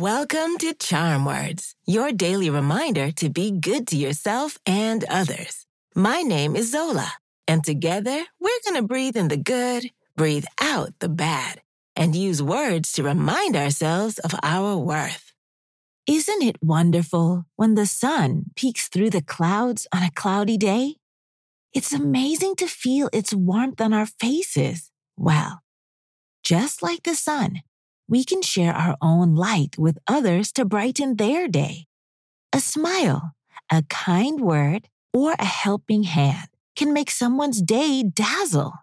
Welcome to Charm Words, your daily reminder to be good to yourself and others. My name is Zola, and together we're going to breathe in the good, breathe out the bad, and use words to remind ourselves of our worth. Isn't it wonderful when the sun peeks through the clouds on a cloudy day? It's amazing to feel its warmth on our faces. Well, just like the sun, we can share our own light with others to brighten their day. A smile, a kind word, or a helping hand can make someone's day dazzle.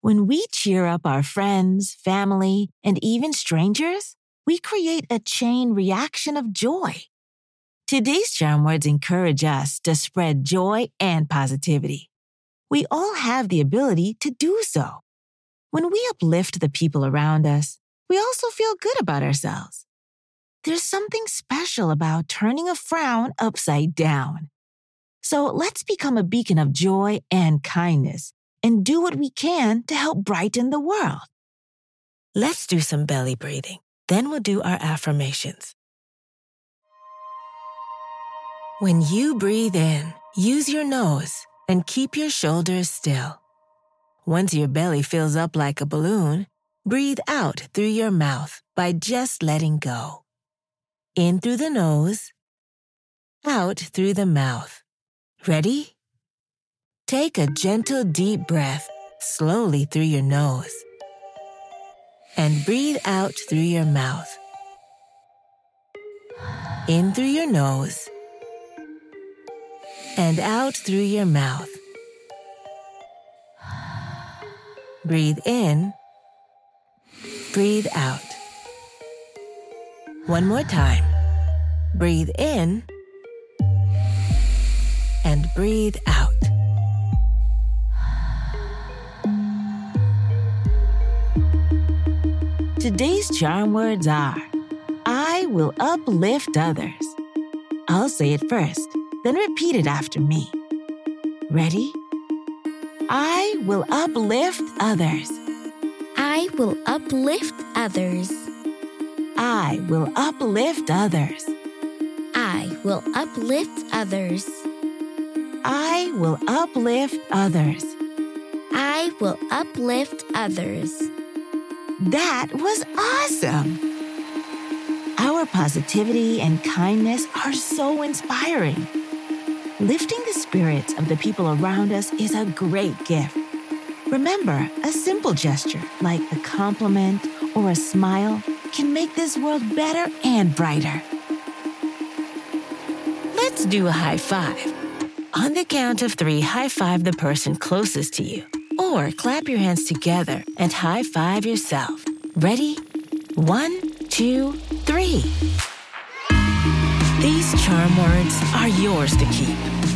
When we cheer up our friends, family, and even strangers, we create a chain reaction of joy. Today's charm words encourage us to spread joy and positivity. We all have the ability to do so. When we uplift the people around us, we also feel good about ourselves. There's something special about turning a frown upside down. So let's become a beacon of joy and kindness and do what we can to help brighten the world. Let's do some belly breathing. Then we'll do our affirmations. When you breathe in, use your nose and keep your shoulders still. Once your belly fills up like a balloon, Breathe out through your mouth by just letting go. In through the nose, out through the mouth. Ready? Take a gentle deep breath slowly through your nose and breathe out through your mouth. In through your nose and out through your mouth. Breathe in Breathe out. One more time. Breathe in and breathe out. Today's charm words are I will uplift others. I'll say it first, then repeat it after me. Ready? I will uplift others. I will uplift others. I will uplift others. I will uplift others. I will uplift others. I will uplift others. That was awesome! Our positivity and kindness are so inspiring. Lifting the spirits of the people around us is a great gift. Remember, a simple gesture like a compliment or a smile can make this world better and brighter. Let's do a high five. On the count of three, high five the person closest to you. Or clap your hands together and high five yourself. Ready? One, two, three. These charm words are yours to keep.